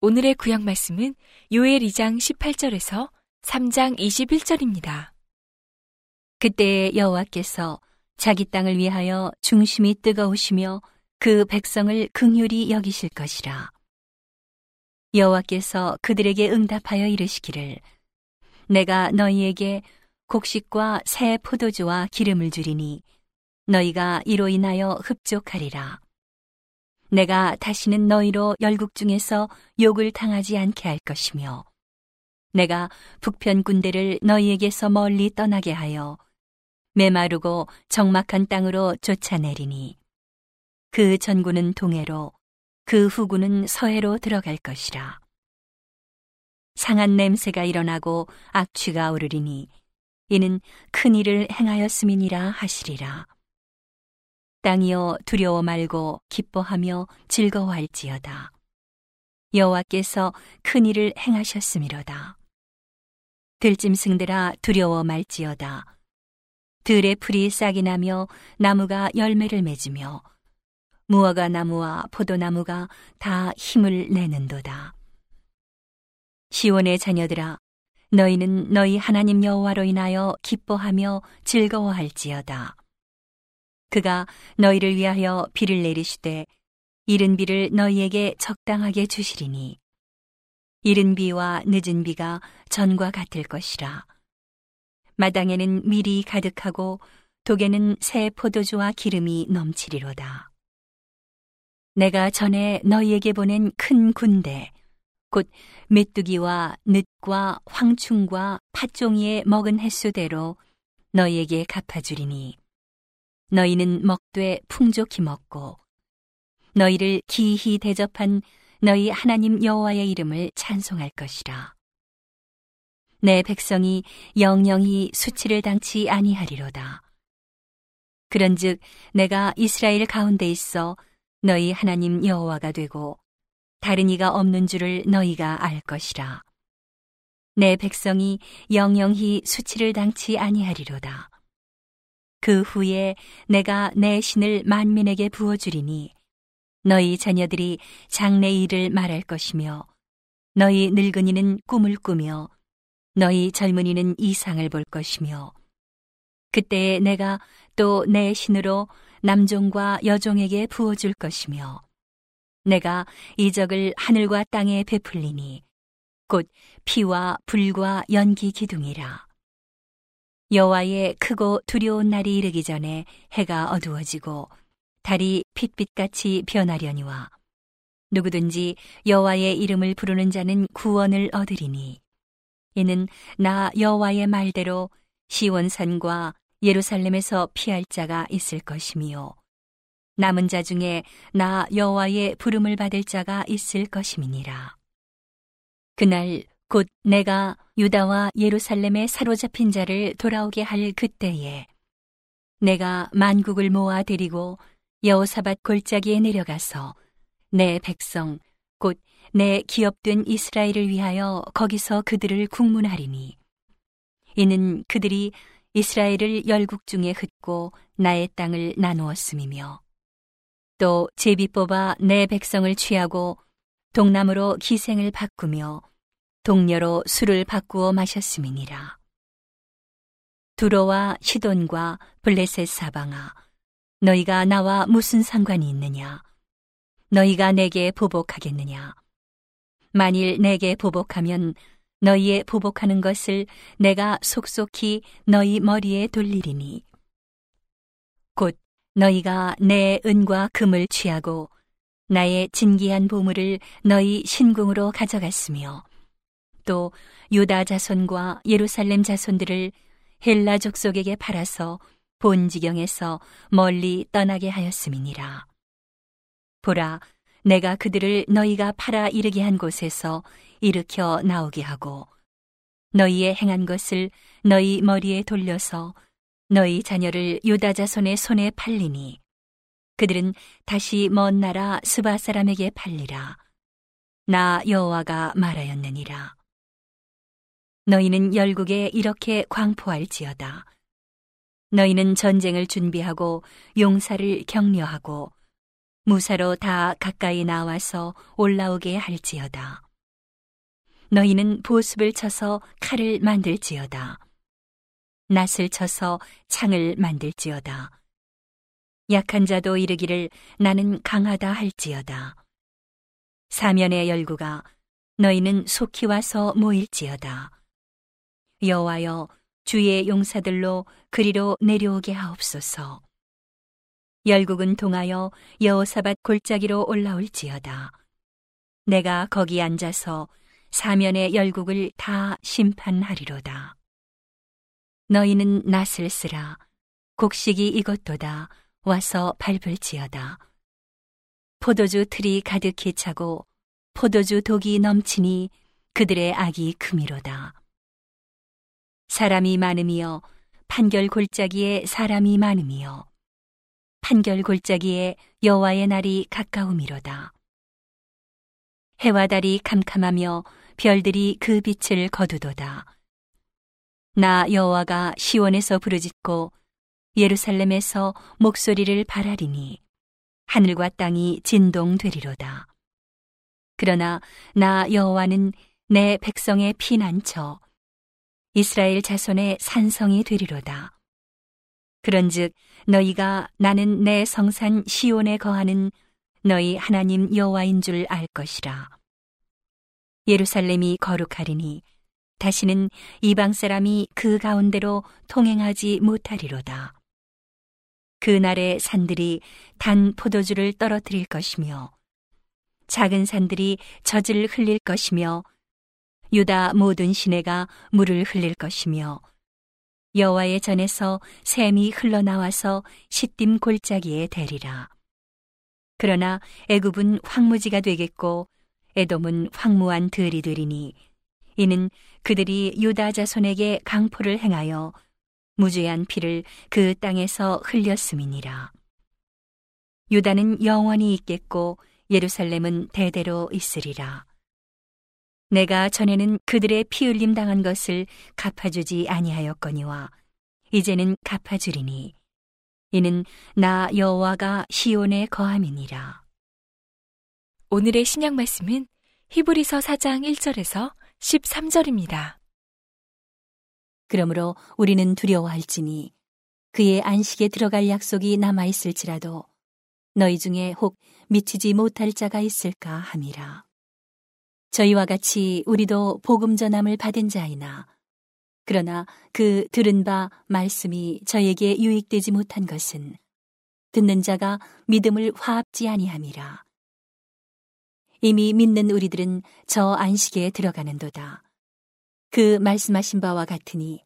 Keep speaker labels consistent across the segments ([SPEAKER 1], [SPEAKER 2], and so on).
[SPEAKER 1] 오늘의 구약 말씀은 요엘 2장 18절에서 3장 21절입니다. 그때 여호와께서 자기 땅을 위하여 중심이 뜨거우시며 그 백성을 긍휼히 여기실 것이라. 여호와께서 그들에게 응답하여 이르시기를 내가 너희에게 곡식과 새 포도주와 기름을 주리니 너희가 이로 인하여 흡족하리라. 내가 다시는 너희로 열국 중에서 욕을 당하지 않게 할 것이며 내가 북편 군대를 너희에게서 멀리 떠나게 하여 메마르고 적막한 땅으로 쫓아내리니 그 전구는 동해로 그 후구는 서해로 들어갈 것이라. 상한 냄새가 일어나고 악취가 오르리니 이는 큰 일을 행하였음이니라 하시리라. 땅이여 두려워 말고 기뻐하며 즐거워할지어다. 여호와께서 큰 일을 행하셨음이로다. 들짐승들아 두려워 말지어다. 들의 풀이 싹이 나며 나무가 열매를 맺으며 무화과 나무와 포도나무가 다 힘을 내는도다. 시온의 자녀들아 너희는 너희 하나님 여호와로 인하여 기뻐하며 즐거워할지어다. 그가 너희를 위하여 비를 내리시되 이른 비를 너희에게 적당하게 주시리니 이른 비와 늦은 비가 전과 같을 것이라. 마당에는 밀이 가득하고 독에는 새 포도주와 기름이 넘치리로다. 내가 전에 너희에게 보낸 큰 군대, 곧 메뚜기와 늑과 황충과 팥종이에 먹은 횟수대로 너희에게 갚아주리니 너희는 먹되 풍족히 먹고 너희를 기히 대접한 너희 하나님 여호와의 이름을 찬송할 것이라. 내 백성이 영영히 수치를 당치 아니하리로다. 그런즉 내가 이스라엘 가운데 있어 너희 하나님 여호와가 되고 다른 이가 없는 줄을 너희가 알 것이라. 내 백성이 영영히 수치를 당치 아니하리로다. 그 후에 내가 내 신을 만민에게 부어주리니 너희 자녀들이 장래 일을 말할 것이며 너희 늙은이는 꿈을 꾸며 너희 젊은이는 이상을 볼 것이며 그때에 내가 또 내 신으로 남종과 여종에게 부어줄 것이며 내가 이적을 하늘과 땅에 베풀리니 곧 피와 불과 연기 기둥이라 여호와의 크고 두려운 날이 이르기 전에 해가 어두워지고 달이 pit빛같이 변하려니와 누구든지 여호와의 이름을 부르는 자는 구원을 얻으리니 이는 나 여호와의 말대로 시원산과 예루살렘에서 피할 자가 있을 것이미요. 남은 자 중에 나 여호와의 부름을 받을 자가 있을 것임이니라. 그날 곧 내가 유다와 예루살렘에 사로잡힌 자를 돌아오게 할 그때에 내가 만국을 모아 데리고 여호사밧 골짜기에 내려가서 내 백성 곧 내 기업된 이스라엘을 위하여 거기서 그들을 국문하리니 이는 그들이 이스라엘을 열국 중에 흩고 나의 땅을 나누었음이며 또 제비 뽑아 내 백성을 취하고 동남으로 기생을 바꾸며 동녀로 술을 바꾸어 마셨음이니라. 두로와 시돈과 블레셋 사방아 너희가 나와 무슨 상관이 있느냐 너희가 내게 보복하겠느냐 만일 내게 보복하면 너희의 보복하는 것을 내가 속속히 너희 머리에 돌리리니 곧 너희가 내 은과 금을 취하고 나의 진기한 보물을 너희 신궁으로 가져갔으며 또 유다 자손과 예루살렘 자손들을 헬라 족속에게 팔아서 본 지경에서 멀리 떠나게 하였음이니라. 보라, 내가 그들을 너희가 팔아 이르게 한 곳에서 일으켜 나오게 하고 너희의 행한 것을 너희 머리에 돌려서 너희 자녀를 유다 자손의 손에 팔리니 그들은 다시 먼 나라 스바 사람에게 팔리라 나 여호와가 말하였느니라 너희는 열국에 이렇게 광포할지어다. 너희는 전쟁을 준비하고 용사를 격려하고 무사로 다 가까이 나와서 올라오게 할지어다. 너희는 보습을 쳐서 칼을 만들지어다. 낫을 쳐서 창을 만들지어다. 약한 자도 이르기를 나는 강하다 할지어다. 사면의 열구가 너희는 속히 와서 모일지어다. 여호와여 주의 용사들로 그리로 내려오게 하옵소서. 열국은 동하여 여호사밧 골짜기로 올라올지어다. 내가 거기 앉아서 사면의 열국을 다 심판하리로다. 너희는 낫을 쓰라. 곡식이 이것도다. 와서 밟을지어다. 포도주 틀이 가득히 차고 포도주 독이 넘치니 그들의 악이 크미로다. 사람이 많음이여 판결 골짜기에 사람이 많음이여 판결 골짜기에 여호와의 날이 가까움이로다. 해와 달이 캄캄하며 별들이 그 빛을 거두도다. 나 여호와가 시원에서 부르짖고 예루살렘에서 목소리를 바라리니 하늘과 땅이 진동되리로다. 그러나 나 여호와는 내 백성의 피난처 이스라엘 자손의 산성이 되리로다. 그런즉 너희가 나는 내 성산 시온에 거하는 너희 하나님 여호와인 줄 알 것이라. 예루살렘이 거룩하리니 다시는 이방 사람이 그 가운데로 통행하지 못하리로다. 그날의 산들이 단 포도주를 떨어뜨릴 것이며 작은 산들이 젖을 흘릴 것이며 유다 모든 시내가 물을 흘릴 것이며 여호와의 전에서 샘이 흘러나와서 시딤 골짜기에 대리라. 그러나 애굽은 황무지가 되겠고 에돔은 황무한 들이 되리니 이는 그들이 유다 자손에게 강포를 행하여 무죄한 피를 그 땅에서 흘렸음이니라. 유다는 영원히 있겠고 예루살렘은 대대로 있으리라. 내가 전에는 그들의 피 흘림 당한 것을 갚아주지 아니하였거니와 이제는 갚아주리니 이는 나 여호와가 시온에 거함이니라.
[SPEAKER 2] 오늘의 신약 말씀은 히브리서 4장 1절에서 13절입니다.
[SPEAKER 1] 그러므로 우리는 두려워할지니 그의 안식에 들어갈 약속이 남아 있을지라도 너희 중에 혹 미치지 못할 자가 있을까 함이라. 저희와 같이 우리도 복음 전함을 받은 자이나 그러나 그 들은 바 말씀이 저에게 유익되지 못한 것은 듣는 자가 믿음을 화합지 아니함이라. 이미 믿는 우리들은 저 안식에 들어가는도다. 그 말씀하신 바와 같으니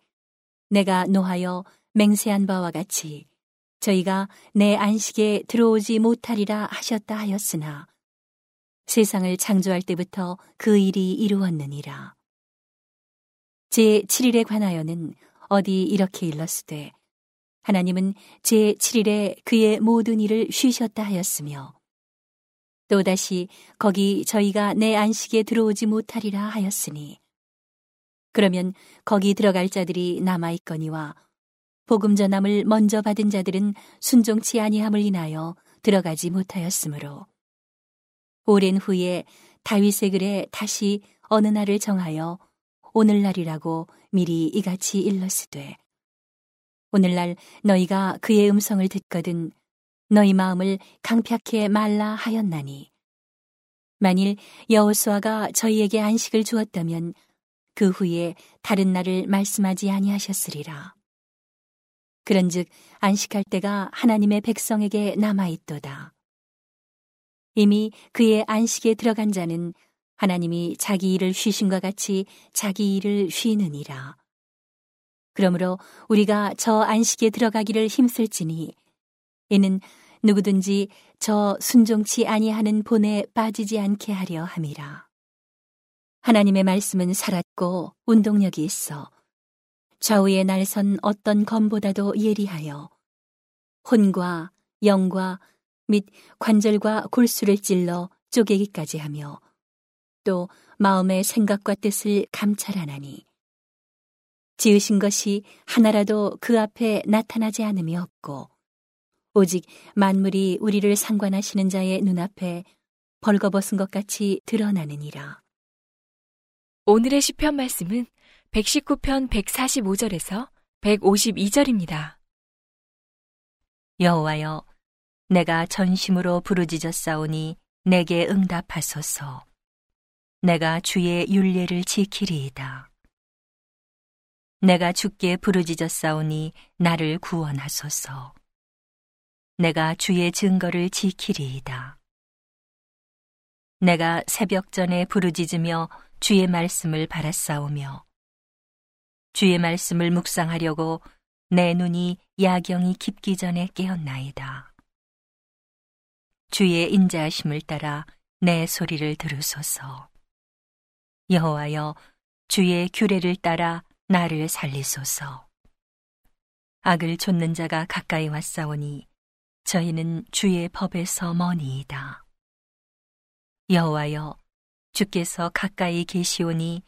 [SPEAKER 1] 내가 노하여 맹세한 바와 같이 저희가 내 안식에 들어오지 못하리라 하셨다 하였으나 세상을 창조할 때부터 그 일이 이루었느니라. 제 7일에 관하여는 어디 이렇게 일렀으되 하나님은 제 7일에 그의 모든 일을 쉬셨다 하였으며 또다시 거기 저희가 내 안식에 들어오지 못하리라 하였으니. 그러면 거기 들어갈 자들이 남아 있거니와 복음 전함을 먼저 받은 자들은 순종치 아니함을 인하여 들어가지 못하였으므로. 오랜 후에 다윗의 글에 다시 어느 날을 정하여 오늘날이라고 미리 이같이 일렀으되 오늘날 너희가 그의 음성을 듣거든 너희 마음을 강팍해 말라 하였나니 만일 여호수아가 저희에게 안식을 주었다면 그 후에 다른 날을 말씀하지 아니하셨으리라. 그런즉 안식할 때가 하나님의 백성에게 남아 있도다. 이미 그의 안식에 들어간 자는 하나님이 자기 일을 쉬신과 같이 자기 일을 쉬느니라. 그러므로 우리가 저 안식에 들어가기를 힘쓸지니 이는 누구든지 저 순종치 아니하는 본에 빠지지 않게 하려 함이라. 하나님의 말씀은 살았고 운동력이 있어 좌우의 날선 어떤 검보다도 예리하여 혼과 영과 및 관절과 골수를 찔러 쪼개기까지 하며 또 마음의 생각과 뜻을 감찰하나니 지으신 것이 하나라도 그 앞에 나타나지 않음이 없고 오직 만물이 우리를 상관하시는 자의 눈앞에 벌거벗은 것 같이 드러나느니라.
[SPEAKER 2] 오늘의 시편 말씀은 119편 145절에서 152절입니다.
[SPEAKER 1] 여호와여 내가 전심으로 부르짖었사오니 내게 응답하소서. 내가 주의 윤례를 지키리이다. 내가 주께 부르짖었사오니 나를 구원하소서. 내가 주의 증거를 지키리이다. 내가 새벽 전에 부르짖으며 주의 말씀을 바라싸우며 주의 말씀을 묵상하려고 내 눈이 야경이 깊기 전에 깨었나이다. 주의 인자하심을 따라 내 소리를 들으소서. 여호와여 주의 규례를 따라 나를 살리소서. 악을 좇는 자가 가까이 왔사오니 저희는 주의 법에서 머니이다. 여호와여 주께서 가까이 계시오니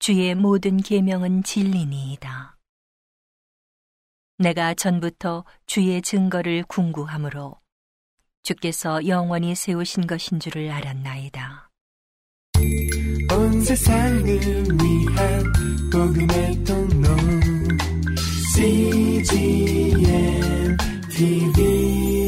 [SPEAKER 1] 주의 모든 계명은 진리니이다. 내가 전부터 주의 증거를 궁구하므로 주께서 영원히 세우신 것인 줄을 알았나이다.
[SPEAKER 3] 온 세상을 위한 복음의 통로 CGM TV.